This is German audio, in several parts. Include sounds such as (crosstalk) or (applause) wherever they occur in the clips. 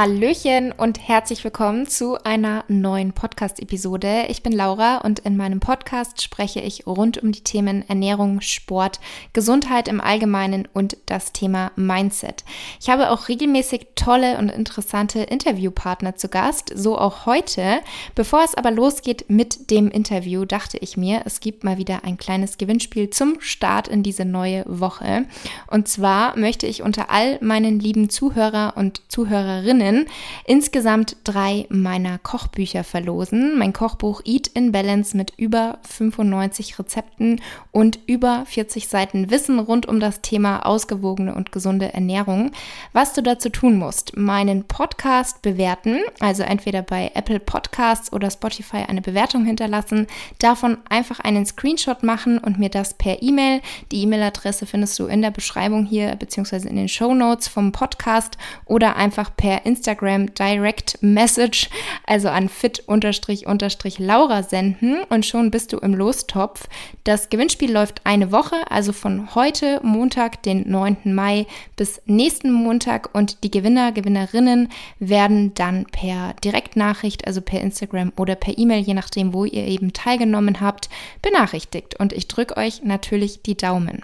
Hallöchen und herzlich willkommen zu einer neuen Podcast-Episode. Ich bin Laura und in meinem Podcast spreche ich rund um die Themen Ernährung, Sport, Gesundheit im Allgemeinen und das Thema Mindset. Ich habe auch regelmäßig tolle und interessante Interviewpartner zu Gast, so auch heute. Bevor es aber losgeht mit dem Interview, dachte ich mir, es gibt mal wieder ein kleines Gewinnspiel zum Start in diese neue Woche. Und zwar möchte ich unter all meinen lieben Zuhörer und Zuhörerinnen Hörerinnen insgesamt drei meiner Kochbücher verlosen. Mein Kochbuch Eat in Balance mit über 95 Rezepten und über 40 Seiten Wissen rund um das Thema ausgewogene und gesunde Ernährung. Was du dazu tun musst, meinen Podcast bewerten, also entweder bei Apple Podcasts oder Spotify eine Bewertung hinterlassen, davon einfach einen Screenshot machen und mir das per E-Mail. Die E-Mail-Adresse findest du in der Beschreibung hier beziehungsweise in den Show Notes vom Podcast oder einfach per Instagram Direct Message, also an fit-laura senden und schon bist du im Lostopf. Das Gewinnspiel läuft eine Woche, also von heute Montag, den 9. Mai bis nächsten Montag und die Gewinner, Gewinnerinnen werden dann per Direktnachricht, also per Instagram oder per E-Mail, je nachdem, wo ihr eben teilgenommen habt, benachrichtigt. Und ich drücke euch natürlich die Daumen.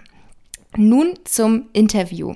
Nun zum Interview.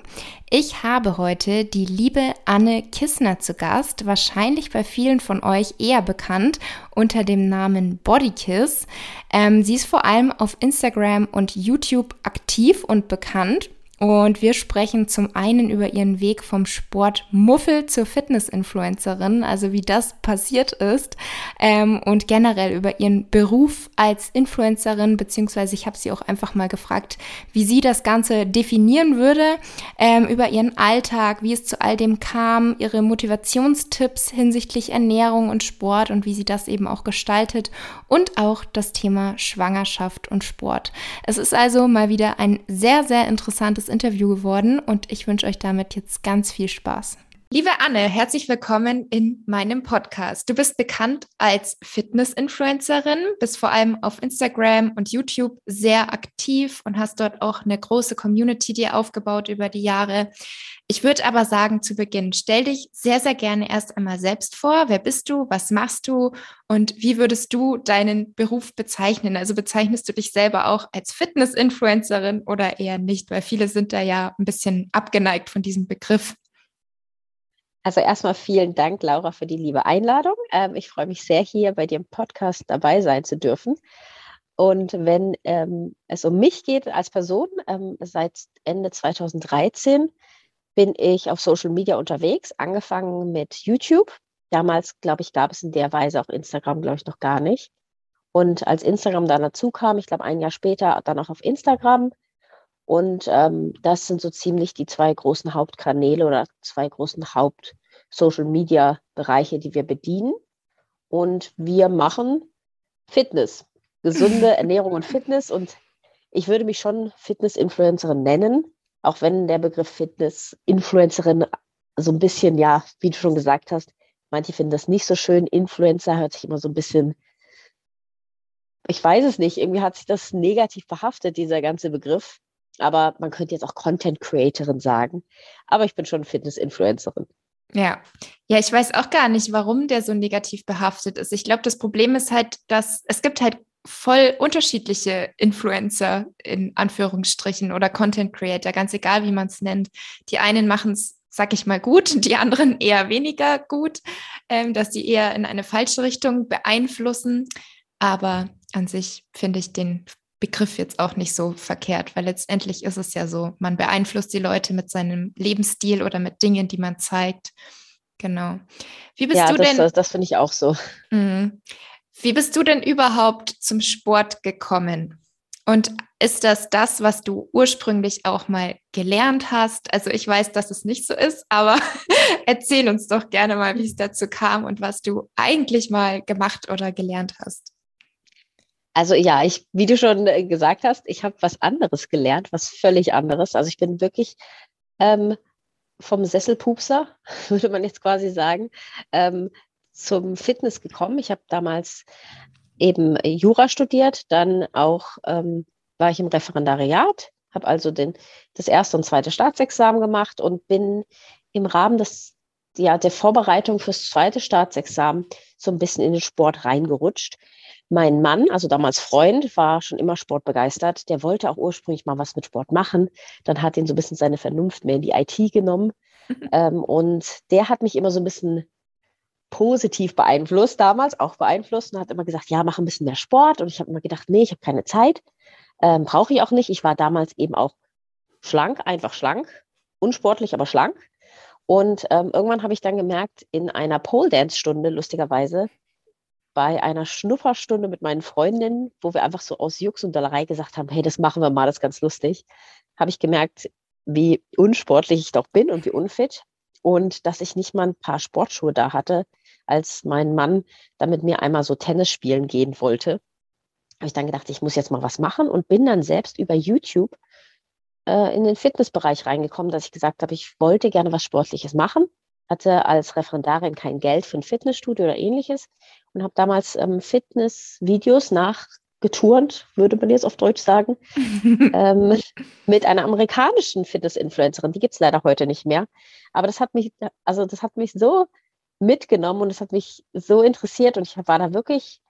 Ich habe heute die liebe Anne Kissner zu Gast, wahrscheinlich bei vielen von euch eher bekannt unter dem Namen Bodykiss. Ähm, sie ist vor allem auf Instagram und YouTube aktiv und bekannt und wir sprechen zum einen über ihren Weg vom Sportmuffel zur Fitness-Influencerin, also wie das passiert ist, ähm, und generell über ihren Beruf als Influencerin, beziehungsweise ich habe sie auch einfach mal gefragt, wie sie das Ganze definieren würde, ähm, über ihren Alltag, wie es zu all dem kam, ihre Motivationstipps hinsichtlich Ernährung und Sport und wie sie das eben auch gestaltet und auch das Thema Schwangerschaft und Sport. Es ist also mal wieder ein sehr, sehr interessantes Interview geworden und ich wünsche euch damit jetzt ganz viel Spaß. Liebe Anne, herzlich willkommen in meinem Podcast. Du bist bekannt als Fitness-Influencerin, bist vor allem auf Instagram und YouTube sehr aktiv und hast dort auch eine große Community dir aufgebaut über die Jahre. Ich würde aber sagen, zu Beginn, stell dich sehr, sehr gerne erst einmal selbst vor. Wer bist du? Was machst du? Und wie würdest du deinen Beruf bezeichnen? Also bezeichnest du dich selber auch als Fitness-Influencerin oder eher nicht? Weil viele sind da ja ein bisschen abgeneigt von diesem Begriff. Also erstmal vielen Dank, Laura, für die liebe Einladung. Ähm, ich freue mich sehr, hier bei dir im Podcast dabei sein zu dürfen. Und wenn ähm, es um mich geht als Person, ähm, seit Ende 2013 bin ich auf Social Media unterwegs, angefangen mit YouTube. Damals, glaube ich, gab es in der Weise auch Instagram, glaube ich, noch gar nicht. Und als Instagram dann dazu kam, ich glaube ein Jahr später, dann auch auf Instagram, und ähm, das sind so ziemlich die zwei großen Hauptkanäle oder zwei großen Haupt-Social-Media-Bereiche, die wir bedienen. Und wir machen Fitness, gesunde (laughs) Ernährung und Fitness. Und ich würde mich schon Fitness-Influencerin nennen, auch wenn der Begriff Fitness-Influencerin so ein bisschen, ja, wie du schon gesagt hast, manche finden das nicht so schön. Influencer hört sich immer so ein bisschen, ich weiß es nicht, irgendwie hat sich das negativ behaftet, dieser ganze Begriff aber man könnte jetzt auch Content Creatorin sagen. Aber ich bin schon Fitness-Influencerin. Ja, ja, ich weiß auch gar nicht, warum der so negativ behaftet ist. Ich glaube, das Problem ist halt, dass es gibt halt voll unterschiedliche Influencer in Anführungsstrichen oder Content Creator, ganz egal, wie man es nennt. Die einen machen es, sag ich mal, gut, (laughs) die anderen eher weniger gut, ähm, dass die eher in eine falsche Richtung beeinflussen. Aber an sich finde ich den Begriff jetzt auch nicht so verkehrt, weil letztendlich ist es ja so, man beeinflusst die Leute mit seinem Lebensstil oder mit Dingen, die man zeigt. Genau. Wie bist ja, du das, denn? Das finde ich auch so. Mh, wie bist du denn überhaupt zum Sport gekommen? Und ist das das, was du ursprünglich auch mal gelernt hast? Also ich weiß, dass es nicht so ist, aber (laughs) erzähl uns doch gerne mal, wie es dazu kam und was du eigentlich mal gemacht oder gelernt hast. Also ja, ich, wie du schon äh, gesagt hast, ich habe was anderes gelernt, was völlig anderes. Also ich bin wirklich ähm, vom Sesselpupser, (laughs) würde man jetzt quasi sagen, ähm, zum Fitness gekommen. Ich habe damals eben Jura studiert, dann auch ähm, war ich im Referendariat, habe also den, das erste und zweite Staatsexamen gemacht und bin im Rahmen des, ja, der Vorbereitung fürs zweite Staatsexamen so ein bisschen in den Sport reingerutscht. Mein Mann, also damals Freund, war schon immer sportbegeistert. Der wollte auch ursprünglich mal was mit Sport machen. Dann hat ihn so ein bisschen seine Vernunft mehr in die IT genommen. (laughs) ähm, und der hat mich immer so ein bisschen positiv beeinflusst damals, auch beeinflusst und hat immer gesagt, ja, mach ein bisschen mehr Sport. Und ich habe immer gedacht, nee, ich habe keine Zeit. Ähm, Brauche ich auch nicht. Ich war damals eben auch schlank, einfach schlank, unsportlich, aber schlank. Und ähm, irgendwann habe ich dann gemerkt, in einer Pole Dance Stunde, lustigerweise, bei einer Schnupperstunde mit meinen Freundinnen, wo wir einfach so aus Jux und Dollerei gesagt haben, hey, das machen wir mal, das ist ganz lustig, habe ich gemerkt, wie unsportlich ich doch bin und wie unfit und dass ich nicht mal ein paar Sportschuhe da hatte, als mein Mann dann mit mir einmal so Tennis spielen gehen wollte. Habe ich dann gedacht, ich muss jetzt mal was machen und bin dann selbst über YouTube äh, in den Fitnessbereich reingekommen, dass ich gesagt habe, ich wollte gerne was Sportliches machen, hatte als Referendarin kein Geld für ein Fitnessstudio oder ähnliches und habe damals ähm, Fitnessvideos nachgeturnt, würde man jetzt auf Deutsch sagen, (laughs) ähm, mit einer amerikanischen Fitness-Influencerin. Die gibt es leider heute nicht mehr. Aber das hat mich, also das hat mich so mitgenommen und es hat mich so interessiert und ich war da wirklich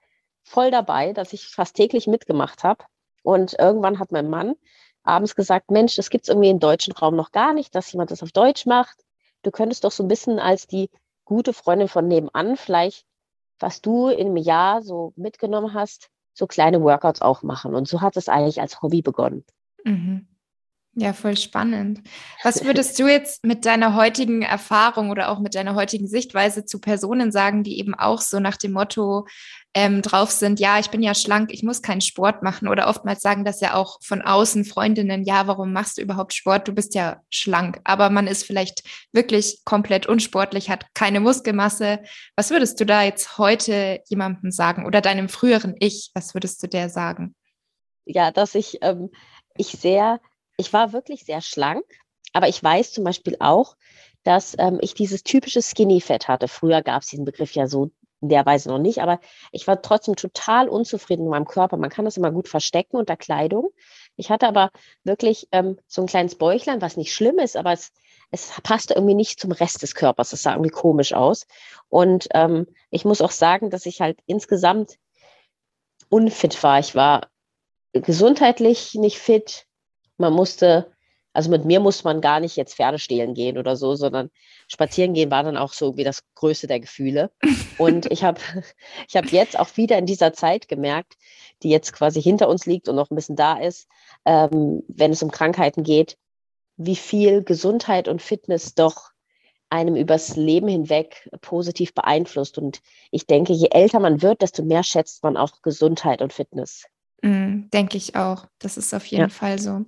voll dabei, dass ich fast täglich mitgemacht habe. Und irgendwann hat mein Mann abends gesagt, Mensch, das gibt es irgendwie im deutschen Raum noch gar nicht, dass jemand das auf Deutsch macht. Du könntest doch so ein bisschen als die gute Freundin von nebenan vielleicht, was du im Jahr so mitgenommen hast, so kleine Workouts auch machen. Und so hat es eigentlich als Hobby begonnen. Mhm. Ja, voll spannend. Was würdest du jetzt mit deiner heutigen Erfahrung oder auch mit deiner heutigen Sichtweise zu Personen sagen, die eben auch so nach dem Motto ähm, drauf sind, ja, ich bin ja schlank, ich muss keinen Sport machen oder oftmals sagen das ja auch von außen Freundinnen, ja, warum machst du überhaupt Sport? Du bist ja schlank, aber man ist vielleicht wirklich komplett unsportlich, hat keine Muskelmasse. Was würdest du da jetzt heute jemandem sagen oder deinem früheren Ich, was würdest du der sagen? Ja, dass ich, ähm, ich sehr ich war wirklich sehr schlank, aber ich weiß zum Beispiel auch, dass ähm, ich dieses typische Skinny-Fett hatte. Früher gab es diesen Begriff ja so in der Weise noch nicht, aber ich war trotzdem total unzufrieden mit meinem Körper. Man kann das immer gut verstecken unter Kleidung. Ich hatte aber wirklich ähm, so ein kleines Bäuchlein, was nicht schlimm ist, aber es, es passte irgendwie nicht zum Rest des Körpers. Das sah irgendwie komisch aus. Und ähm, ich muss auch sagen, dass ich halt insgesamt unfit war. Ich war gesundheitlich nicht fit, man musste, also mit mir musste man gar nicht jetzt Pferde stehlen gehen oder so, sondern spazieren gehen war dann auch so wie das größte der Gefühle. Und ich habe (laughs) ich hab jetzt auch wieder in dieser Zeit gemerkt, die jetzt quasi hinter uns liegt und noch ein bisschen da ist, ähm, wenn es um Krankheiten geht, wie viel Gesundheit und Fitness doch einem übers Leben hinweg positiv beeinflusst. Und ich denke, je älter man wird, desto mehr schätzt man auch Gesundheit und Fitness. Mm, denke ich auch. Das ist auf jeden ja. Fall so.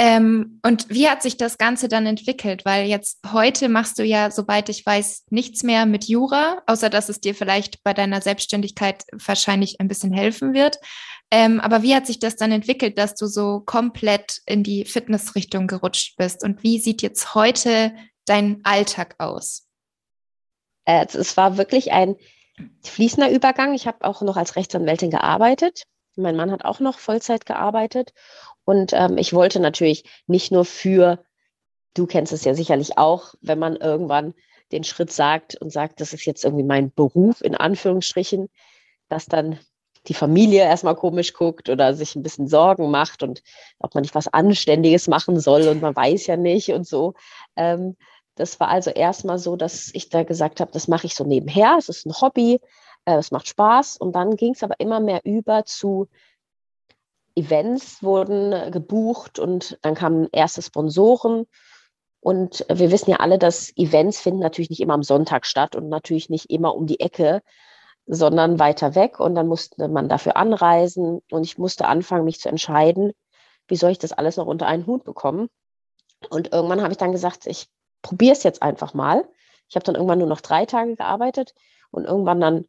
Ähm, und wie hat sich das Ganze dann entwickelt? Weil jetzt heute machst du ja, soweit ich weiß, nichts mehr mit Jura, außer dass es dir vielleicht bei deiner Selbstständigkeit wahrscheinlich ein bisschen helfen wird. Ähm, aber wie hat sich das dann entwickelt, dass du so komplett in die Fitnessrichtung gerutscht bist? Und wie sieht jetzt heute dein Alltag aus? Äh, es war wirklich ein fließender Übergang. Ich habe auch noch als Rechtsanwältin gearbeitet mein Mann hat auch noch Vollzeit gearbeitet. Und ähm, ich wollte natürlich nicht nur für, du kennst es ja sicherlich auch, wenn man irgendwann den Schritt sagt und sagt, das ist jetzt irgendwie mein Beruf in Anführungsstrichen, dass dann die Familie erstmal komisch guckt oder sich ein bisschen Sorgen macht und ob man nicht was Anständiges machen soll und man weiß ja nicht und so. Ähm, das war also erstmal so, dass ich da gesagt habe, das mache ich so nebenher, es ist ein Hobby, äh, es macht Spaß. Und dann ging es aber immer mehr über zu Events wurden gebucht und dann kamen erste Sponsoren. Und wir wissen ja alle, dass Events finden natürlich nicht immer am Sonntag statt und natürlich nicht immer um die Ecke, sondern weiter weg. Und dann musste man dafür anreisen. Und ich musste anfangen, mich zu entscheiden, wie soll ich das alles noch unter einen Hut bekommen. Und irgendwann habe ich dann gesagt, ich probiere es jetzt einfach mal. Ich habe dann irgendwann nur noch drei Tage gearbeitet und irgendwann dann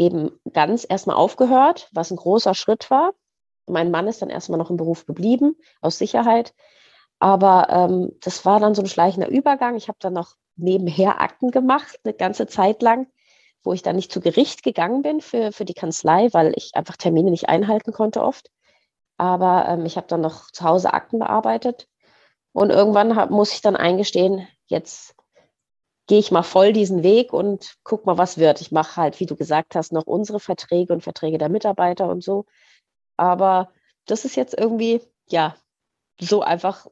eben ganz erstmal aufgehört, was ein großer Schritt war. Mein Mann ist dann erstmal noch im Beruf geblieben, aus Sicherheit. Aber ähm, das war dann so ein schleichender Übergang. Ich habe dann noch nebenher Akten gemacht, eine ganze Zeit lang, wo ich dann nicht zu Gericht gegangen bin für, für die Kanzlei, weil ich einfach Termine nicht einhalten konnte oft. Aber ähm, ich habe dann noch zu Hause Akten bearbeitet. Und irgendwann hab, muss ich dann eingestehen, jetzt gehe ich mal voll diesen Weg und guck mal, was wird. Ich mache halt, wie du gesagt hast, noch unsere Verträge und Verträge der Mitarbeiter und so. Aber das ist jetzt irgendwie, ja, so einfach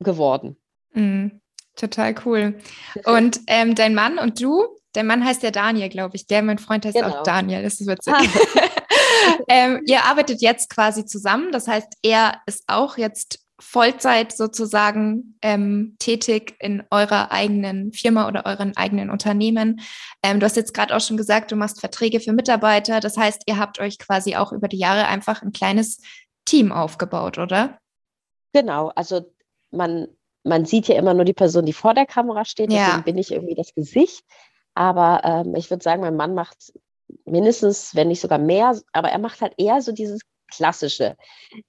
geworden. Mhm. Total cool. Und ähm, dein Mann und du, dein Mann heißt ja Daniel, glaube ich. Der, mein Freund heißt genau. auch Daniel. Das ist witzig. Ah. (laughs) ähm, ihr arbeitet jetzt quasi zusammen. Das heißt, er ist auch jetzt Vollzeit sozusagen ähm, tätig in eurer eigenen Firma oder euren eigenen Unternehmen. Ähm, du hast jetzt gerade auch schon gesagt, du machst Verträge für Mitarbeiter. Das heißt, ihr habt euch quasi auch über die Jahre einfach ein kleines Team aufgebaut, oder? Genau, also man, man sieht ja immer nur die Person, die vor der Kamera steht, deswegen ja. bin ich irgendwie das Gesicht. Aber ähm, ich würde sagen, mein Mann macht mindestens, wenn nicht sogar mehr, aber er macht halt eher so dieses Klassische.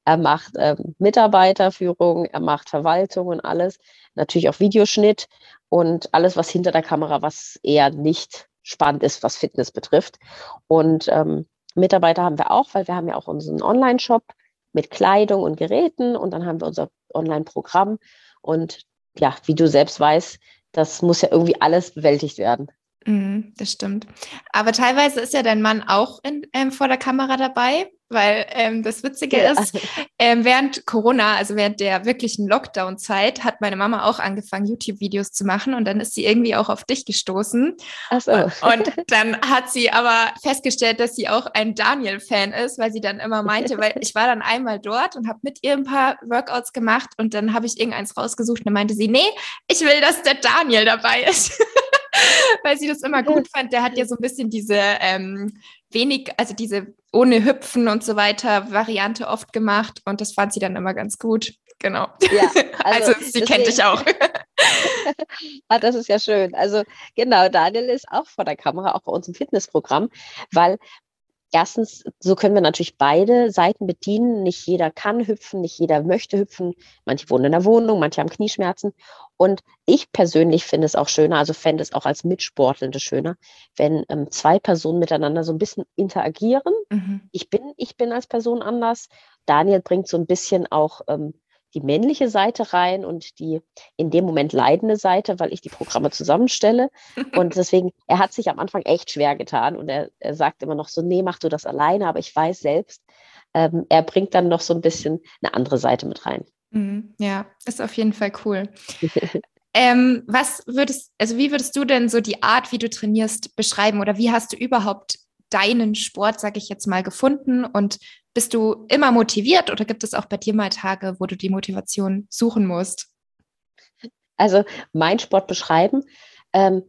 Er macht ähm, Mitarbeiterführung, er macht Verwaltung und alles, natürlich auch Videoschnitt und alles, was hinter der Kamera, was eher nicht spannend ist, was Fitness betrifft. Und ähm, Mitarbeiter haben wir auch, weil wir haben ja auch unseren Online-Shop mit Kleidung und Geräten und dann haben wir unser Online-Programm. Und ja, wie du selbst weißt, das muss ja irgendwie alles bewältigt werden. Mm, das stimmt. Aber teilweise ist ja dein Mann auch in, ähm, vor der Kamera dabei, weil ähm, das Witzige ja. ist, ähm, während Corona, also während der wirklichen Lockdown-Zeit, hat meine Mama auch angefangen, YouTube-Videos zu machen und dann ist sie irgendwie auch auf dich gestoßen. Ach so. und, (laughs) dann hat sie aber festgestellt, dass sie auch ein Daniel-Fan ist, weil sie dann immer meinte, weil ich war dann einmal dort und habe mit ihr ein paar Workouts gemacht und dann habe ich irgendeins rausgesucht und dann meinte sie, nee, ich will, dass der Daniel dabei ist. (laughs) (laughs) weil sie das immer gut fand. Der hat ja so ein bisschen diese ähm, wenig, also diese ohne Hüpfen und so weiter Variante oft gemacht und das fand sie dann immer ganz gut. Genau. Ja, (laughs) also, also sie deswegen, kennt dich auch. (laughs) ah, das ist ja schön. Also genau, Daniel ist auch vor der Kamera, auch bei uns im Fitnessprogramm, weil erstens, so können wir natürlich beide Seiten bedienen. Nicht jeder kann hüpfen, nicht jeder möchte hüpfen. Manche wohnen in der Wohnung, manche haben Knieschmerzen. Und ich persönlich finde es auch schöner, also fände es auch als Mitsportlende schöner, wenn ähm, zwei Personen miteinander so ein bisschen interagieren. Mhm. Ich, bin, ich bin als Person anders. Daniel bringt so ein bisschen auch ähm, die männliche Seite rein und die in dem Moment leidende Seite, weil ich die Programme zusammenstelle. (laughs) Und deswegen, er hat sich am Anfang echt schwer getan und er, er sagt immer noch so, nee, mach du das alleine, aber ich weiß selbst, ähm, er bringt dann noch so ein bisschen eine andere Seite mit rein. Mhm, ja, ist auf jeden Fall cool. (laughs) ähm, was würdest, also wie würdest du denn so die Art, wie du trainierst, beschreiben oder wie hast du überhaupt deinen Sport, sage ich jetzt mal, gefunden und bist du immer motiviert oder gibt es auch bei dir mal Tage, wo du die Motivation suchen musst? Also mein Sport beschreiben. Ähm,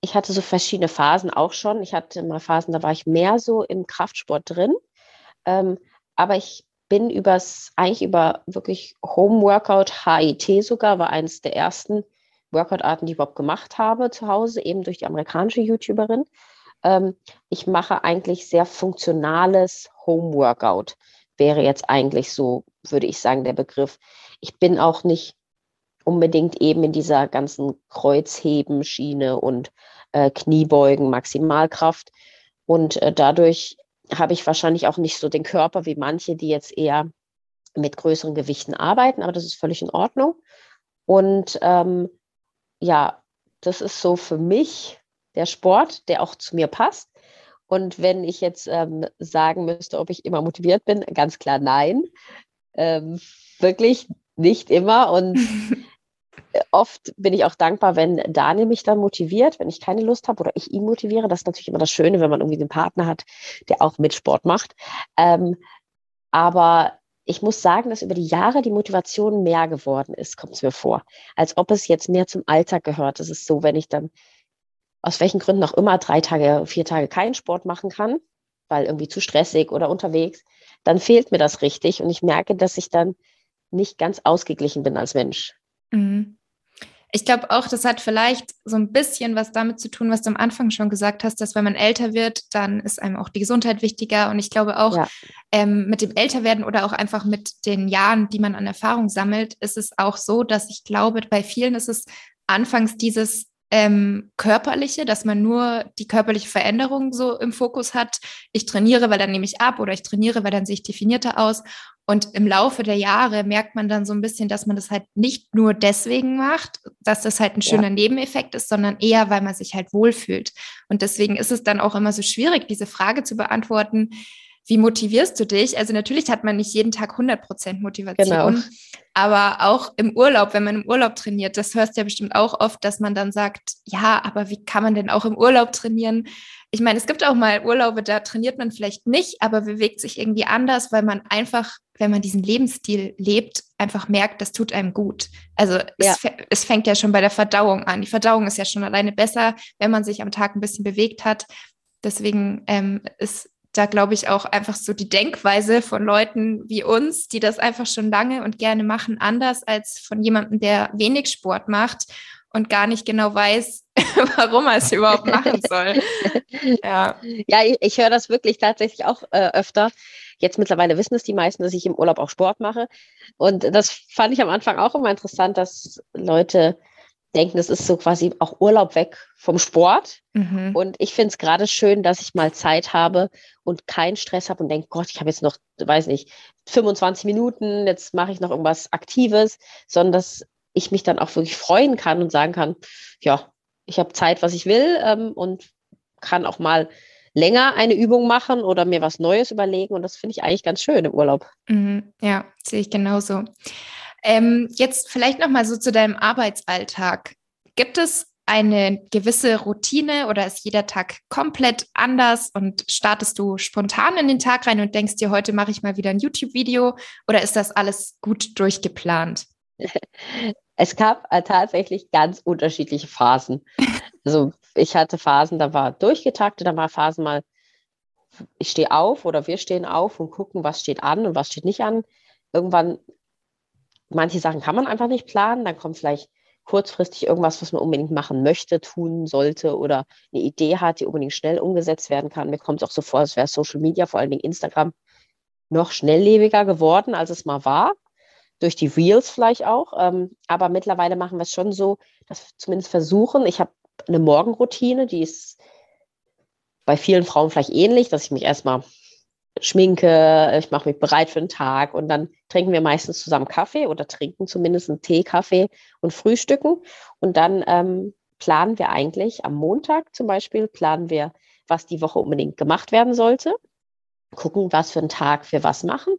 ich hatte so verschiedene Phasen auch schon. Ich hatte mal Phasen, da war ich mehr so im Kraftsport drin. Ähm, aber ich bin übers, eigentlich über wirklich Home Workout, HIT sogar, war eines der ersten Workout-Arten, die ich überhaupt gemacht habe zu Hause, eben durch die amerikanische YouTuberin. Ähm, ich mache eigentlich sehr funktionales Home-Workout, wäre jetzt eigentlich so, würde ich sagen, der Begriff. Ich bin auch nicht unbedingt eben in dieser ganzen Kreuzheben-Schiene und äh, Kniebeugen, Maximalkraft. Und äh, dadurch habe ich wahrscheinlich auch nicht so den Körper wie manche, die jetzt eher mit größeren Gewichten arbeiten, aber das ist völlig in Ordnung. Und ähm, ja, das ist so für mich der Sport, der auch zu mir passt. Und wenn ich jetzt ähm, sagen müsste, ob ich immer motiviert bin, ganz klar nein. Ähm, wirklich nicht immer. Und (laughs) oft bin ich auch dankbar, wenn Daniel mich dann motiviert, wenn ich keine Lust habe oder ich ihn motiviere. Das ist natürlich immer das Schöne, wenn man irgendwie einen Partner hat, der auch mit Sport macht. Ähm, aber ich muss sagen, dass über die Jahre die Motivation mehr geworden ist, kommt es mir vor, als ob es jetzt mehr zum Alltag gehört. Das ist so, wenn ich dann aus welchen Gründen auch immer drei Tage, vier Tage keinen Sport machen kann, weil irgendwie zu stressig oder unterwegs, dann fehlt mir das richtig und ich merke, dass ich dann nicht ganz ausgeglichen bin als Mensch. Mhm. Ich glaube auch, das hat vielleicht so ein bisschen was damit zu tun, was du am Anfang schon gesagt hast, dass wenn man älter wird, dann ist einem auch die Gesundheit wichtiger. Und ich glaube auch ja. ähm, mit dem Älterwerden oder auch einfach mit den Jahren, die man an Erfahrung sammelt, ist es auch so, dass ich glaube, bei vielen ist es anfangs dieses ähm, körperliche, dass man nur die körperliche Veränderung so im Fokus hat. Ich trainiere, weil dann nehme ich ab oder ich trainiere, weil dann sehe ich definierter aus. Und im Laufe der Jahre merkt man dann so ein bisschen, dass man das halt nicht nur deswegen macht, dass das halt ein schöner ja. Nebeneffekt ist, sondern eher, weil man sich halt wohlfühlt. Und deswegen ist es dann auch immer so schwierig, diese Frage zu beantworten, wie motivierst du dich? Also natürlich hat man nicht jeden Tag 100% Motivation, genau. aber auch im Urlaub, wenn man im Urlaub trainiert, das hörst du ja bestimmt auch oft, dass man dann sagt, ja, aber wie kann man denn auch im Urlaub trainieren? Ich meine, es gibt auch mal Urlaube, da trainiert man vielleicht nicht, aber bewegt sich irgendwie anders, weil man einfach, wenn man diesen Lebensstil lebt, einfach merkt, das tut einem gut. Also ja. es, es fängt ja schon bei der Verdauung an. Die Verdauung ist ja schon alleine besser, wenn man sich am Tag ein bisschen bewegt hat. Deswegen ähm, ist da glaube ich auch einfach so die Denkweise von Leuten wie uns, die das einfach schon lange und gerne machen, anders als von jemandem, der wenig Sport macht und gar nicht genau weiß, (laughs) warum er es überhaupt machen (laughs) soll. Ja, ja ich, ich höre das wirklich tatsächlich auch äh, öfter. Jetzt mittlerweile wissen es die meisten, dass ich im Urlaub auch Sport mache. Und das fand ich am Anfang auch immer interessant, dass Leute denken, das ist so quasi auch Urlaub weg vom Sport. Mhm. Und ich finde es gerade schön, dass ich mal Zeit habe und keinen Stress habe und denke, Gott, ich habe jetzt noch, weiß nicht, 25 Minuten, jetzt mache ich noch irgendwas Aktives, sondern dass ich mich dann auch wirklich freuen kann und sagen kann, ja, ich habe Zeit, was ich will ähm, und kann auch mal länger eine Übung machen oder mir was Neues überlegen. Und das finde ich eigentlich ganz schön im Urlaub. Mhm. Ja, sehe ich genauso. Ähm, jetzt vielleicht noch mal so zu deinem Arbeitsalltag. Gibt es eine gewisse Routine oder ist jeder Tag komplett anders und startest du spontan in den Tag rein und denkst dir, heute mache ich mal wieder ein YouTube-Video oder ist das alles gut durchgeplant? (laughs) Es gab tatsächlich ganz unterschiedliche Phasen. Also ich hatte Phasen, da war durchgetaktet, da war Phasen mal, ich stehe auf oder wir stehen auf und gucken, was steht an und was steht nicht an. Irgendwann manche Sachen kann man einfach nicht planen. Dann kommt vielleicht kurzfristig irgendwas, was man unbedingt machen möchte, tun sollte oder eine Idee hat, die unbedingt schnell umgesetzt werden kann. Mir kommt es auch so vor, als wäre Social Media, vor allen Dingen Instagram, noch schnelllebiger geworden, als es mal war. Durch die Reels vielleicht auch. Ähm, aber mittlerweile machen wir es schon so, dass wir zumindest versuchen. Ich habe eine Morgenroutine, die ist bei vielen Frauen vielleicht ähnlich, dass ich mich erstmal schminke, ich mache mich bereit für den Tag und dann trinken wir meistens zusammen Kaffee oder trinken zumindest einen Tee, Kaffee und frühstücken. Und dann ähm, planen wir eigentlich am Montag zum Beispiel, planen wir, was die Woche unbedingt gemacht werden sollte, gucken, was für einen Tag wir was machen.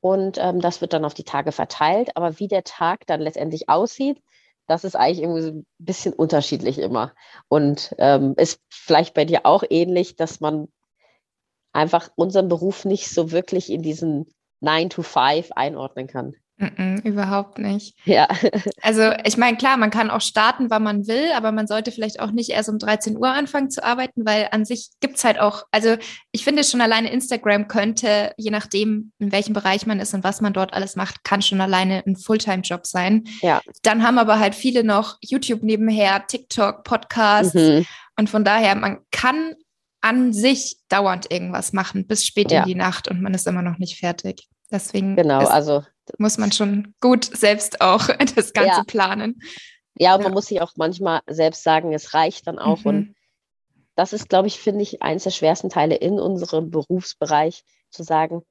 Und ähm, das wird dann auf die Tage verteilt. Aber wie der Tag dann letztendlich aussieht, das ist eigentlich irgendwie so ein bisschen unterschiedlich immer. Und ähm, ist vielleicht bei dir auch ähnlich, dass man einfach unseren Beruf nicht so wirklich in diesen 9 to 5 einordnen kann. Mm -mm, überhaupt nicht. Ja. Also ich meine, klar, man kann auch starten, wann man will, aber man sollte vielleicht auch nicht erst um 13 Uhr anfangen zu arbeiten, weil an sich gibt es halt auch, also ich finde schon alleine Instagram könnte, je nachdem, in welchem Bereich man ist und was man dort alles macht, kann schon alleine ein Fulltime-Job sein. Ja. Dann haben aber halt viele noch YouTube nebenher, TikTok, Podcasts. Mhm. Und von daher, man kann an sich dauernd irgendwas machen, bis spät ja. in die Nacht und man ist immer noch nicht fertig. Deswegen genau, ist, also muss man schon gut selbst auch (laughs) das Ganze ja. planen. Ja, und ja. man muss sich auch manchmal selbst sagen, es reicht dann auch. Mhm. Und das ist, glaube ich, finde ich, eines der schwersten Teile in unserem Berufsbereich, zu sagen,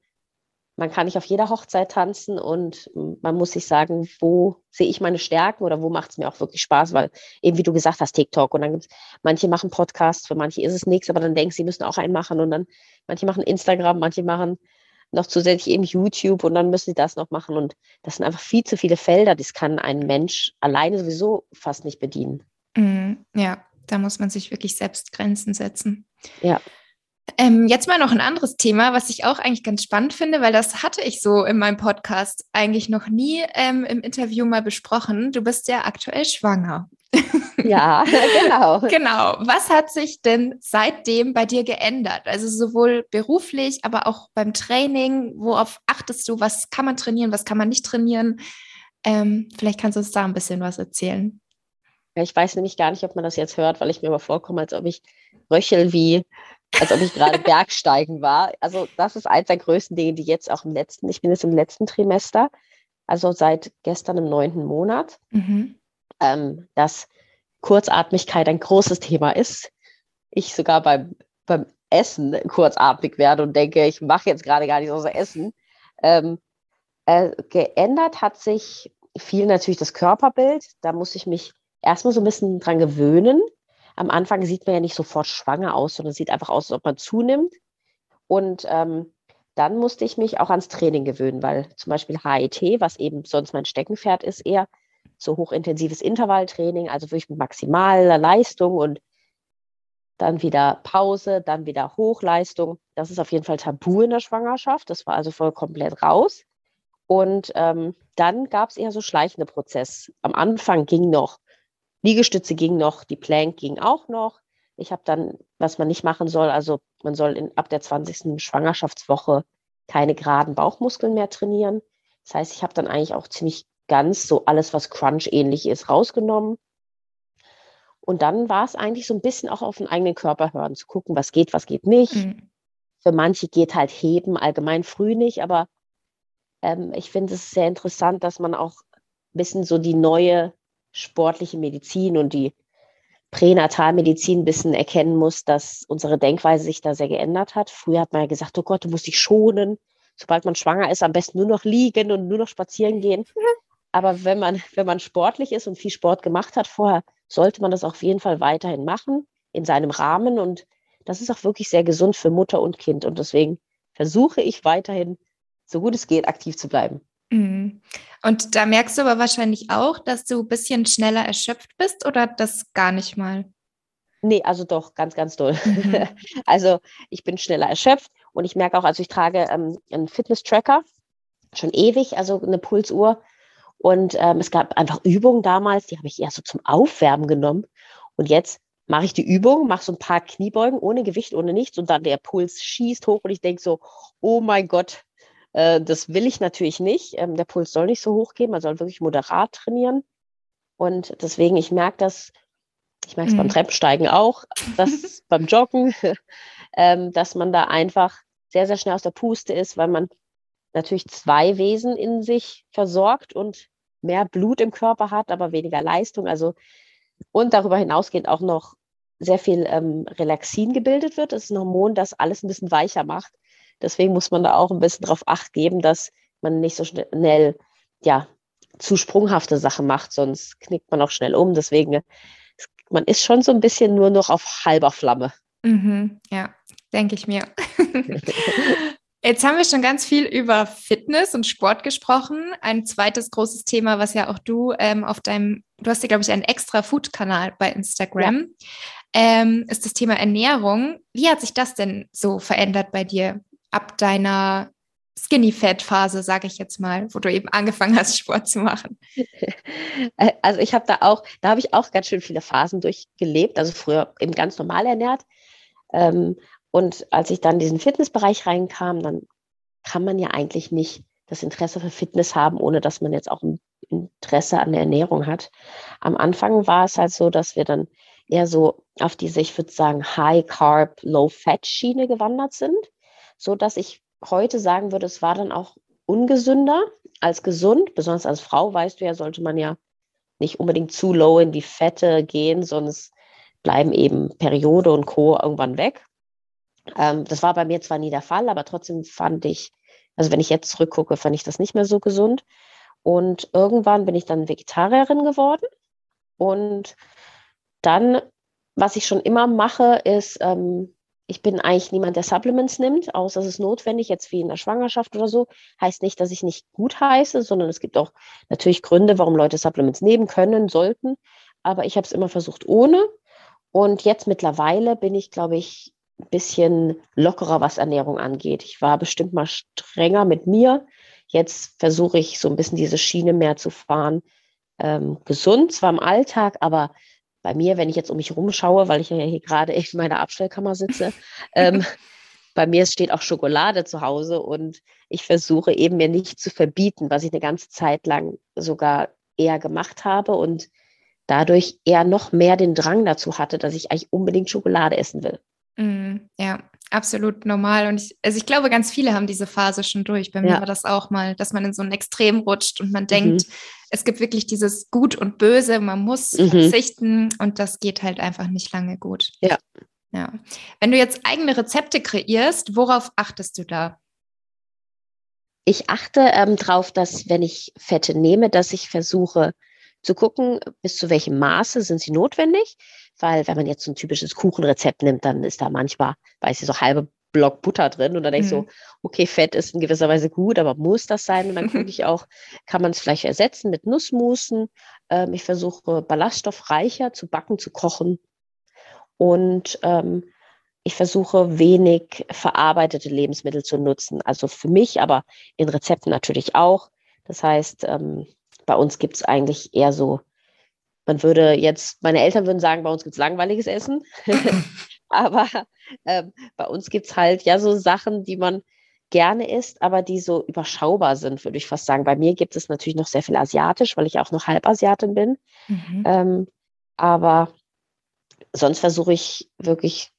man kann nicht auf jeder Hochzeit tanzen und man muss sich sagen, wo sehe ich meine Stärken oder wo macht es mir auch wirklich Spaß, weil eben wie du gesagt hast, TikTok und dann gibt es, manche machen Podcasts, für manche ist es nichts, aber dann denken sie, müssen auch einen machen und dann manche machen Instagram, manche machen noch zusätzlich eben YouTube und dann müssen sie das noch machen und das sind einfach viel zu viele Felder, das kann ein Mensch alleine sowieso fast nicht bedienen. Mhm, ja, da muss man sich wirklich selbst Grenzen setzen. Ja. Ähm, jetzt mal noch ein anderes Thema, was ich auch eigentlich ganz spannend finde, weil das hatte ich so in meinem Podcast eigentlich noch nie ähm, im Interview mal besprochen. Du bist ja aktuell schwanger. (laughs) Ja, genau. genau. Was hat sich denn seitdem bei dir geändert? Also sowohl beruflich, aber auch beim Training. Worauf achtest du? Was kann man trainieren? Was kann man nicht trainieren? Ähm, vielleicht kannst du uns da ein bisschen was erzählen. Ja, ich weiß nämlich gar nicht, ob man das jetzt hört, weil ich mir aber vorkomme, als ob ich röchel wie als ob ich gerade Bergsteigen war. Also das ist eins der größten Dinge, die jetzt auch im letzten, ich bin jetzt im letzten Trimester, also seit gestern im neunten Monat, mhm. ähm, dass Kurzatmigkeit ein großes Thema ist. Ich sogar beim, beim Essen kurzatmig werde und denke, ich mache jetzt gerade gar nicht so Essen. Ähm, äh, geändert hat sich viel natürlich das Körperbild. Da muss ich mich erstmal so ein bisschen dran gewöhnen. Am Anfang sieht man ja nicht sofort schwanger aus, sondern sieht einfach aus, als ob man zunimmt. Und ähm, dann musste ich mich auch ans Training gewöhnen, weil zum Beispiel HIT, was eben sonst mein Steckenpferd ist, eher so hochintensives Intervalltraining, also wirklich mit maximaler Leistung und dann wieder Pause, dann wieder Hochleistung. Das ist auf jeden Fall tabu in der Schwangerschaft. Das war also voll komplett raus. Und ähm, dann gab es eher so schleichende Prozess. Am Anfang ging noch, Liegestütze ging noch, die Plank ging auch noch. Ich habe dann, was man nicht machen soll, also man soll in, ab der 20. Schwangerschaftswoche keine geraden Bauchmuskeln mehr trainieren. Das heißt, ich habe dann eigentlich auch ziemlich ganz so alles, was Crunch ähnlich ist, rausgenommen. Und dann war es eigentlich so ein bisschen auch auf den eigenen Körper hören, zu gucken, was geht, was geht nicht. Mhm. Für manche geht halt Heben allgemein früh nicht, aber ähm, ich finde es sehr interessant, dass man auch ein bisschen so die neue sportliche Medizin und die Pränatalmedizin ein bisschen erkennen muss, dass unsere Denkweise sich da sehr geändert hat. Früher hat man ja gesagt, oh Gott, du musst dich schonen. Sobald man schwanger ist, am besten nur noch liegen und nur noch spazieren gehen. (laughs) Aber wenn man, wenn man sportlich ist und viel Sport gemacht hat vorher, sollte man das auf jeden Fall weiterhin machen in seinem Rahmen. Und das ist auch wirklich sehr gesund für Mutter und Kind. Und deswegen versuche ich weiterhin so gut es geht, aktiv zu bleiben. Mhm. Und da merkst du aber wahrscheinlich auch, dass du ein bisschen schneller erschöpft bist oder das gar nicht mal? Nee, also doch, ganz, ganz doll. Mhm. (laughs) Also ich bin schneller erschöpft und ich merke auch, also ich trage ähm, einen Fitness-Tracker schon ewig, also eine Pulsuhr. Und ähm, es gab einfach Übungen damals, die habe ich eher so zum Aufwärmen genommen. Und jetzt mache ich die Übung, mache so ein paar Kniebeugen ohne Gewicht, ohne nichts und dann der Puls schießt hoch und ich denke so, oh mein Gott, äh, das will ich natürlich nicht. Ähm, der Puls soll nicht so hoch gehen, man soll wirklich moderat trainieren. Und deswegen, ich merke das, ich merke es mhm. beim Treppensteigen auch, dass (laughs) beim Joggen, (laughs) ähm, dass man da einfach sehr, sehr schnell aus der Puste ist, weil man natürlich zwei Wesen in sich versorgt und mehr Blut im Körper hat, aber weniger Leistung. Also und darüber hinausgehend auch noch sehr viel ähm, Relaxin gebildet wird. Das ist ein Hormon, das alles ein bisschen weicher macht. Deswegen muss man da auch ein bisschen drauf acht geben, dass man nicht so schnell, ja, zu sprunghafte Sachen macht, sonst knickt man auch schnell um. Deswegen, man ist schon so ein bisschen nur noch auf halber Flamme. Mhm, ja, denke ich mir. (laughs) Jetzt haben wir schon ganz viel über Fitness und Sport gesprochen. Ein zweites großes Thema, was ja auch du ähm, auf deinem, du hast ja, glaube ich, einen extra Food-Kanal bei Instagram, ja. ähm, ist das Thema Ernährung. Wie hat sich das denn so verändert bei dir? Ab deiner Skinny Fat Phase, sage ich jetzt mal, wo du eben angefangen hast, (laughs) Sport zu machen? (laughs) Also ich habe da auch, da habe ich auch ganz schön viele Phasen durchgelebt. Also früher eben ganz normal ernährt. Ähm, und als ich dann in diesen Fitnessbereich reinkam, dann kann man ja eigentlich nicht das Interesse für Fitness haben, ohne dass man jetzt auch ein Interesse an der Ernährung hat. Am Anfang war es halt so, dass wir dann eher so auf diese, ich würde sagen, High Carb, Low Fat Schiene gewandert sind so dass ich heute sagen würde, es war dann auch ungesünder als gesund. Besonders als Frau, weißt du ja, sollte man ja nicht unbedingt zu low in die Fette gehen, sonst bleiben eben Periode und Co. irgendwann weg. Ähm, das war bei mir zwar nie der Fall, aber trotzdem fand ich, also wenn ich jetzt zurückgucke, fand ich das nicht mehr so gesund. Und irgendwann bin ich dann Vegetarierin geworden. Und dann, was ich schon immer mache, ist, ähm, ich bin eigentlich niemand, der Supplements nimmt, außer es ist notwendig, jetzt wie in der Schwangerschaft oder so. Heißt nicht, dass ich nicht gut heiße, sondern es gibt auch natürlich Gründe, warum Leute Supplements nehmen können, sollten. Aber ich habe es immer versucht ohne. Und jetzt mittlerweile bin ich, glaube ich, ein bisschen lockerer, was Ernährung angeht. Ich war bestimmt mal strenger mit mir. Jetzt versuche ich so ein bisschen diese Schiene mehr zu fahren. Ähm, gesund, zwar im Alltag, aber bei mir, wenn ich jetzt um mich rumschaue, weil ich ja hier gerade in meiner Abstellkammer sitze, ähm, (laughs) bei mir steht auch Schokolade zu Hause und ich versuche eben mir nicht zu verbieten, was ich eine ganze Zeit lang sogar eher gemacht habe und dadurch eher noch mehr den Drang dazu hatte, dass ich eigentlich unbedingt Schokolade essen will. Mm, ja, absolut normal. Und ich, also ich glaube, ganz viele haben diese Phase schon durch. Bei mir Ja. war das auch mal, dass man in so ein Extrem rutscht und man Mhm. denkt, es gibt wirklich dieses Gut und Böse, man muss Mhm. verzichten und das geht halt einfach nicht lange gut. Ja. Ja. Wenn du jetzt eigene Rezepte kreierst, worauf achtest du da? Ich achte ähm, darauf, dass wenn ich Fette nehme, dass ich versuche zu gucken, bis zu welchem Maße sind sie notwendig. Weil wenn man jetzt so ein typisches Kuchenrezept nimmt, dann ist da manchmal, weiß ich, so halbe Block Butter drin. Und dann denke ich Mhm. so, okay, Fett ist in gewisser Weise gut, aber muss das sein? Und dann gucke (laughs) ich auch, kann man es vielleicht ersetzen mit Nussmusen. Ähm, ich versuche ballaststoffreicher zu backen, zu kochen. Und ähm, ich versuche wenig verarbeitete Lebensmittel zu nutzen. Also für mich, aber in Rezepten natürlich auch. Das heißt, ähm, bei uns gibt es eigentlich eher so, man würde jetzt, meine Eltern würden sagen, bei uns gibt es langweiliges Essen. (laughs) (laughs) aber ähm, bei uns gibt es halt ja so Sachen, die man gerne isst, aber die so überschaubar sind, würde ich fast sagen. Bei mir gibt es natürlich noch sehr viel Asiatisch, weil ich auch noch Halbasiatin bin. Mhm. Ähm, aber sonst versuche ich wirklich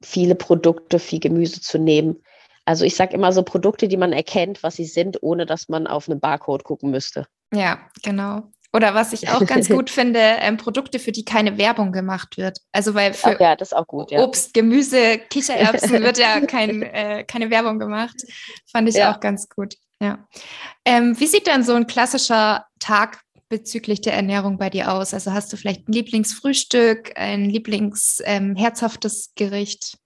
viele Produkte, viel Gemüse zu nehmen. Also ich sage immer so Produkte, die man erkennt, was sie sind, ohne dass man auf einen Barcode gucken müsste. Ja, genau. Oder was ich auch ganz (laughs) gut finde, ähm, Produkte, für die keine Werbung gemacht wird. Also weil für Ach ja, das ist auch gut, ja. Obst, Gemüse, Kichererbsen (laughs) wird ja kein, äh, keine Werbung gemacht. Fand ich Ja. auch ganz gut. Ja. Ähm, wie sieht dann so ein klassischer Tag bezüglich der Ernährung bei dir aus? Also hast du vielleicht ein Lieblingsfrühstück, ein Lieblings ähm, Gericht?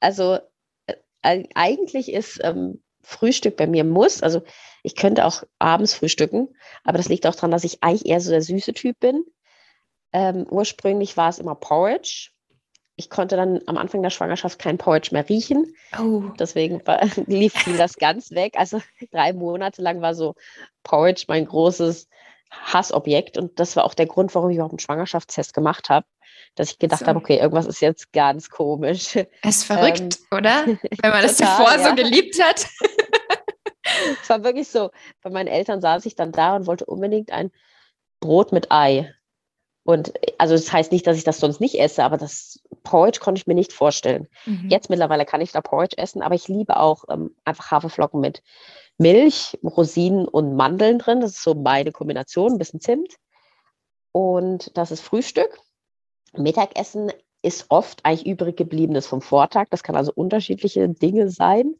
Also eigentlich ist ähm, Frühstück bei mir Muss. Also ich könnte auch abends frühstücken, aber das liegt auch daran, dass ich eigentlich eher so der süße Typ bin. Ähm, ursprünglich war es immer Porridge. Ich konnte dann am Anfang der Schwangerschaft kein Porridge mehr riechen. Oh, Deswegen war, (laughs) lief fiel das ganz weg. Also drei Monate lang war so Porridge mein großes Hassobjekt. Und das war auch der Grund, warum ich überhaupt einen Schwangerschaftstest gemacht habe. Dass ich gedacht So. habe, okay, irgendwas ist jetzt ganz komisch. ist verrückt, oder? (laughs) Wenn man das Ähm, total, davor ja. so geliebt hat. (laughs) Es war wirklich so. Bei meinen Eltern saß ich dann da und wollte unbedingt ein Brot mit Ei. Und also das heißt nicht, dass ich das sonst nicht esse, aber das Porridge konnte ich mir nicht vorstellen. Mhm. Jetzt mittlerweile kann ich da Porridge essen, aber ich liebe auch ähm, einfach Haferflocken mit Milch, Rosinen und Mandeln drin. Das ist so meine Kombination, ein bisschen Zimt. Und das ist Frühstück. Mittagessen ist oft eigentlich übrig gebliebenes vom Vortag. Das kann also unterschiedliche Dinge sein.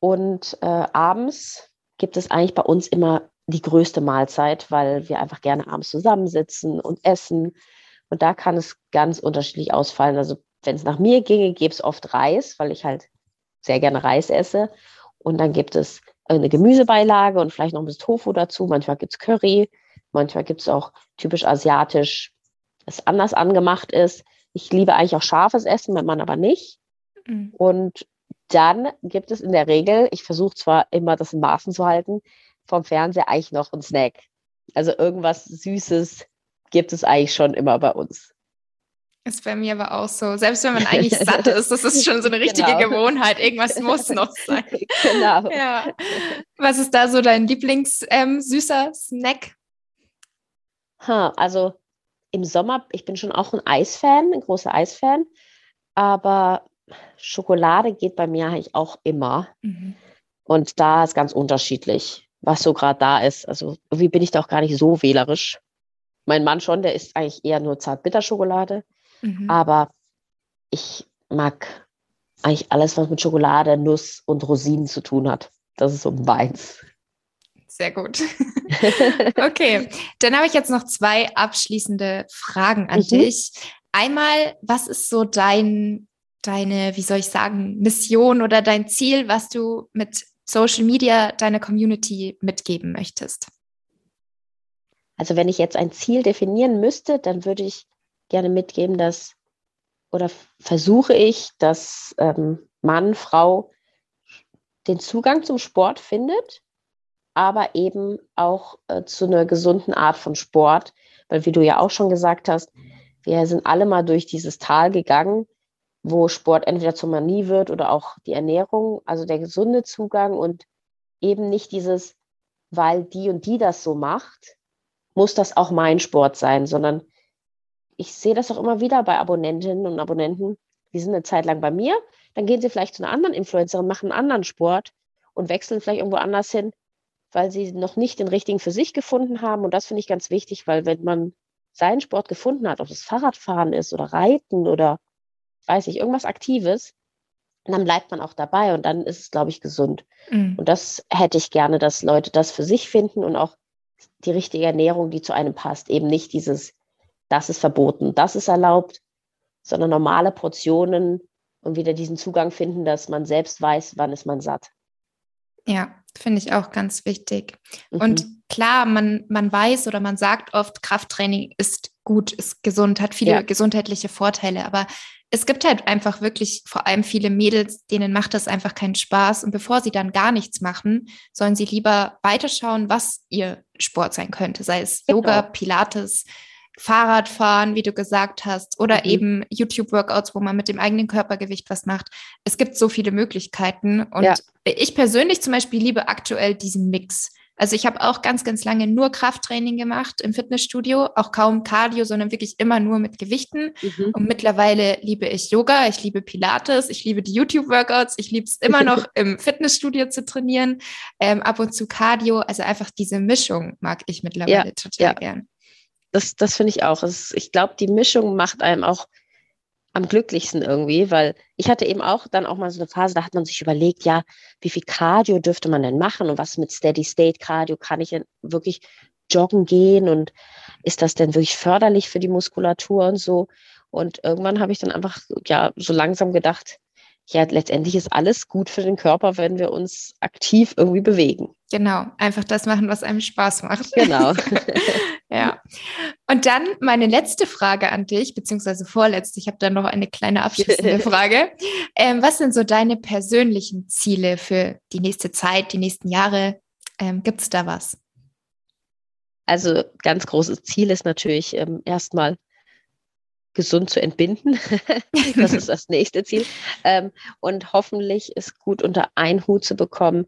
Und äh, abends gibt es eigentlich bei uns immer die größte Mahlzeit, weil wir einfach gerne abends zusammensitzen und essen. Und da kann es ganz unterschiedlich ausfallen. Also wenn es nach mir ginge, gäbe es oft Reis, weil ich halt sehr gerne Reis esse. Und dann gibt es eine Gemüsebeilage und vielleicht noch ein bisschen Tofu dazu. Manchmal gibt es Curry, manchmal gibt es auch typisch asiatisch, das anders angemacht ist. Ich liebe eigentlich auch scharfes Essen, mein Mann aber nicht. Mhm. Und dann gibt es in der Regel, ich versuche zwar immer das in Maßen zu halten, vom Fernseher eigentlich noch einen Snack. Also irgendwas Süßes gibt es eigentlich schon immer bei uns. Ist bei mir aber auch so. Selbst wenn man (laughs) eigentlich satt ist, das ist schon so eine richtige Genau. Gewohnheit. Irgendwas (laughs) muss noch sein. genau. (laughs) Ja. Was ist da so dein Lieblings ähm, Snack? Ha, also im Sommer, ich bin schon auch ein Eisfan, ein großer Eisfan, aber Schokolade geht bei mir eigentlich auch immer. Und da ist ganz unterschiedlich, was so gerade da ist. Also irgendwie bin ich da auch gar nicht so wählerisch. Mein Mann schon, der isst eigentlich eher nur Zartbitterschokolade. Mhm. Aber ich mag eigentlich alles, was mit Schokolade, Nuss und Rosinen zu tun hat. Das ist so meins. Sehr gut. (laughs) okay, dann habe ich jetzt noch zwei abschließende Fragen an Mhm. dich. Einmal, was ist so dein, deine, wie soll ich sagen, Mission oder dein Ziel, was du mit Social Media deiner Community mitgeben möchtest? Also wenn ich jetzt ein Ziel definieren müsste, dann würde ich gerne mitgeben, dass oder versuche ich, dass ähm, Mann, Frau den Zugang zum Sport findet, aber eben auch äh, zu einer gesunden Art von Sport, weil wie du ja auch schon gesagt hast, wir sind alle mal durch dieses Tal gegangen, wo Sport entweder zur Manie wird oder auch die Ernährung, also der gesunde Zugang und eben nicht dieses, weil die und die das so macht, muss das auch mein Sport sein, sondern ich sehe das auch immer wieder bei Abonnentinnen und Abonnenten, die sind eine Zeit lang bei mir, dann gehen sie vielleicht zu einer anderen Influencerin, machen einen anderen Sport und wechseln vielleicht irgendwo anders hin, weil sie noch nicht den richtigen für sich gefunden haben. Und das finde ich ganz wichtig, weil wenn man seinen Sport gefunden hat, ob es Fahrradfahren ist oder Reiten oder weiß ich, irgendwas Aktives, dann bleibt man auch dabei und dann ist es, glaube ich, gesund. Mhm. Und das hätte ich gerne, dass Leute das für sich finden und auch die richtige Ernährung, die zu einem passt. Eben nicht dieses, das ist verboten, das ist erlaubt, sondern normale Portionen und wieder diesen Zugang finden, dass man selbst weiß, wann ist man satt. Ja, finde ich auch ganz wichtig. Mhm. Und klar, man, man weiß oder man sagt oft, Krafttraining ist gut, ist gesund, hat viele ja. gesundheitliche Vorteile, aber es gibt halt einfach wirklich vor allem viele Mädels, denen macht das einfach keinen Spaß. Und bevor sie dann gar nichts machen, sollen sie lieber weiterschauen, was ihr Sport sein könnte. Sei es genau. Yoga, Pilates, Fahrradfahren, wie du gesagt hast, oder mhm. eben YouTube-Workouts, wo man mit dem eigenen Körpergewicht was macht. Es gibt so viele Möglichkeiten. Und ja. ich persönlich zum Beispiel liebe aktuell diesen Mix. Also ich habe auch ganz, ganz lange nur Krafttraining gemacht im Fitnessstudio, auch kaum Cardio, sondern wirklich immer nur mit Gewichten. Mhm. Und mittlerweile liebe ich Yoga, ich liebe Pilates, ich liebe die YouTube-Workouts, ich liebe es immer noch (laughs) im Fitnessstudio zu trainieren, ähm, ab und zu Cardio. Also einfach diese Mischung mag ich mittlerweile ja, total ja. gern. Das, das finde ich auch. Ich glaube, die Mischung macht einem auch am glücklichsten irgendwie, weil ich hatte eben auch dann auch mal so eine Phase, da hat man sich überlegt, ja, wie viel Cardio dürfte man denn machen und was mit Steady State Cardio kann ich denn wirklich joggen gehen und ist das denn wirklich förderlich für die Muskulatur und so? Und irgendwann habe ich dann einfach ja so langsam gedacht, ja, letztendlich ist alles gut für den Körper, wenn wir uns aktiv irgendwie bewegen. Genau, einfach das machen, was einem Spaß macht. Genau. (laughs) ja. Und dann meine letzte Frage an dich, beziehungsweise vorletzte, ich habe da noch eine kleine abschließende (laughs) Frage. Ähm, was sind so deine persönlichen Ziele für die nächste Zeit, die nächsten Jahre? Ähm, Gibt es da was? Also ganz großes Ziel ist natürlich ähm, erstmal gesund zu entbinden. (laughs) das ist das nächste Ziel. Ähm, und hoffentlich es gut unter einen Hut zu bekommen,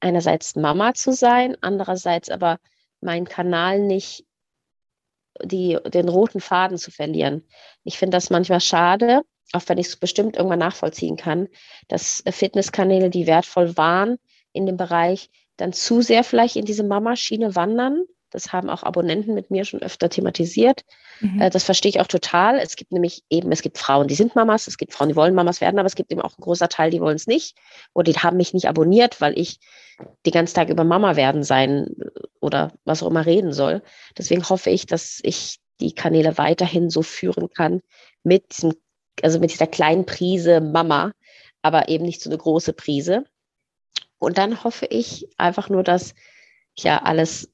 einerseits Mama zu sein, andererseits aber meinen Kanal nicht die, den roten Faden zu verlieren. Ich finde das manchmal schade, auch wenn ich es bestimmt irgendwann nachvollziehen kann, dass Fitnesskanäle, die wertvoll waren in dem Bereich, dann zu sehr vielleicht in diese Mama-Schiene wandern das haben auch Abonnenten mit mir schon öfter thematisiert. Mhm. Äh, das verstehe ich auch total. Es gibt nämlich eben, es gibt Frauen, die sind Mamas, es gibt Frauen, die wollen Mamas werden, aber es gibt eben auch einen großer Teil, die wollen es nicht. Oder die haben mich nicht abonniert, weil ich den ganzen Tag über Mama werden sein oder was auch immer reden soll. Deswegen hoffe ich, dass ich die Kanäle weiterhin so führen kann mit diesem, also mit dieser kleinen Prise Mama, aber eben nicht so eine große Prise. Und dann hoffe ich einfach nur, dass ja alles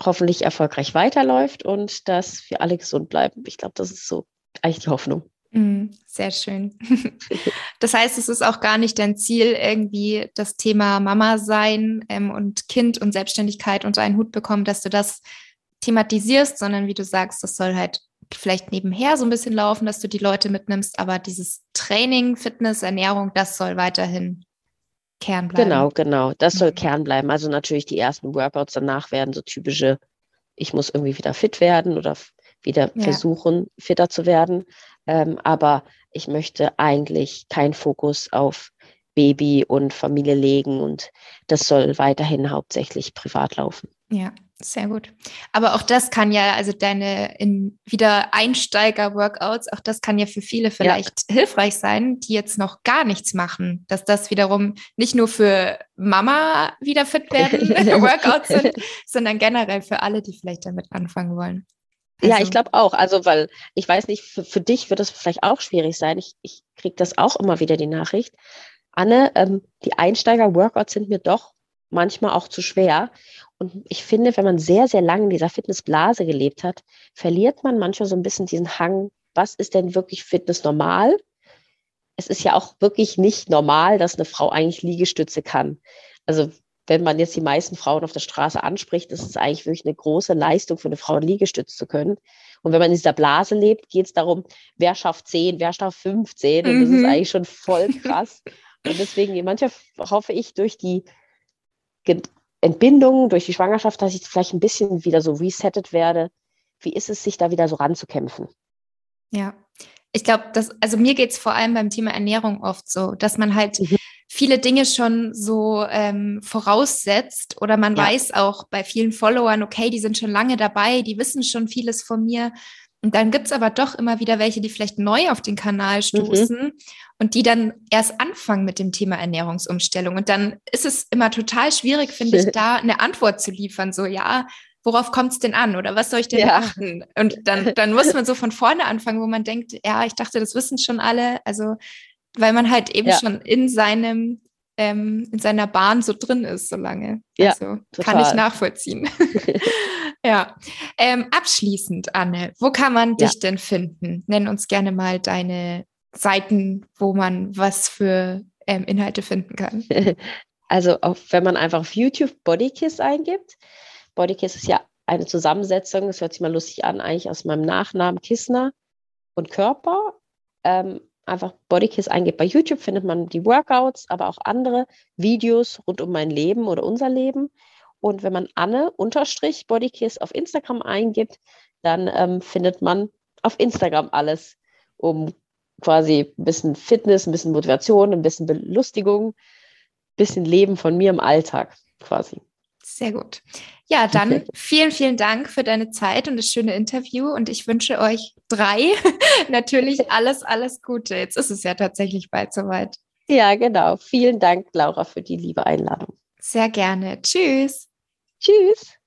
hoffentlich erfolgreich weiterläuft und dass wir alle gesund bleiben. Ich glaube, das ist so eigentlich die Hoffnung. Mm, sehr schön. (laughs) Das heißt, es ist auch gar nicht dein Ziel, irgendwie das Thema Mama sein ähm, und Kind und Selbstständigkeit unter einen Hut bekommen, dass du das thematisierst, sondern wie du sagst, das soll halt vielleicht nebenher so ein bisschen laufen, dass du die Leute mitnimmst, aber dieses Training, Fitness, Ernährung, das soll weiterhin Kern bleiben. Genau, genau. Das soll mhm. Kern bleiben. Also natürlich die ersten Workouts danach werden so typische, ich muss irgendwie wieder fit werden oder wieder ja. versuchen, fitter zu werden. Ähm, aber ich möchte eigentlich keinen Fokus auf Baby und Familie legen und das soll weiterhin hauptsächlich privat laufen. Ja, sehr gut. Aber auch das kann ja, also deine in wieder Einsteiger-Workouts, auch das kann ja für viele vielleicht ja. hilfreich sein, die jetzt noch gar nichts machen. Dass das wiederum nicht nur für Mama wieder fit werden (laughs) Workouts sind, sondern generell für alle, die vielleicht damit anfangen wollen. Also, ja, ich glaube auch. Also, weil ich weiß nicht, für, für dich wird das vielleicht auch schwierig sein. Ich, ich kriege das auch immer wieder die Nachricht. Anne, ähm, die Einsteiger-Workouts sind mir doch manchmal auch zu schwer. Und ich finde, wenn man sehr, sehr lange in dieser Fitnessblase gelebt hat, verliert man manchmal so ein bisschen diesen Hang, was ist denn wirklich Fitness normal? Es ist ja auch wirklich nicht normal, dass eine Frau eigentlich Liegestütze kann. Also wenn man jetzt die meisten Frauen auf der Straße anspricht, ist es eigentlich wirklich eine große Leistung für eine Frau, Liegestütze zu können. Und wenn man in dieser Blase lebt, geht es darum, wer schafft 10, wer schafft 15. Und mhm. das ist mhm. eigentlich schon voll (laughs) krass. Und deswegen, manchmal hoffe ich, durch die Entbindung, durch die Schwangerschaft, dass ich vielleicht ein bisschen wieder so resettet werde. Wie ist es, sich da wieder so ranzukämpfen? Ja, ich glaube, dass, also mir geht es vor allem beim Thema Ernährung oft so, dass man halt mhm. viele Dinge schon so ähm, voraussetzt oder man ja. weiß auch bei vielen Followern, okay, die sind schon lange dabei, die wissen schon vieles von mir. Und dann gibt es aber doch immer wieder welche, die vielleicht neu auf den Kanal mhm. stoßen mhm. und die dann erst anfangen mit dem Thema Ernährungsumstellung. Und dann ist es immer total schwierig, finde ich, (laughs) da eine Antwort zu liefern. So, ja, worauf kommt es denn an oder was soll ich denn ja. beachten? Und dann, dann muss man so von vorne anfangen, wo man denkt, ja, ich dachte, das wissen schon alle. Also, weil man halt eben ja. schon in seinem, ähm, in seiner Bahn so drin ist, so lange. Ja, also total. kann ich nachvollziehen. (laughs) ja. Ähm, abschließend, Anne, wo kann man dich denn finden? Nenn uns gerne mal deine Seiten, wo man was für ähm, Inhalte finden kann. (laughs) Also, auf, wenn man einfach auf YouTube Bodykiss eingibt, Bodykiss ist ja eine Zusammensetzung, das hört sich mal lustig an, eigentlich aus meinem Nachnamen Kissner und Körper. Ähm, einfach Bodykiss eingebt. Bei YouTube findet man die Workouts, aber auch andere Videos rund um mein Leben oder unser Leben. Und wenn man Anne unterstrich Bodykiss auf Instagram eingibt, dann ähm, findet man auf Instagram alles, um quasi ein bisschen Fitness, ein bisschen Motivation, ein bisschen Belustigung, ein bisschen Leben von mir im Alltag quasi. Sehr gut. Ja, dann vielen, vielen Dank für deine Zeit und das schöne Interview und ich wünsche euch drei (laughs) natürlich (laughs) alles, alles Gute. Jetzt ist es ja tatsächlich bald soweit. Ja, genau. Vielen Dank, Laura, für die liebe Einladung. Sehr gerne. Tschüss. Tschüss.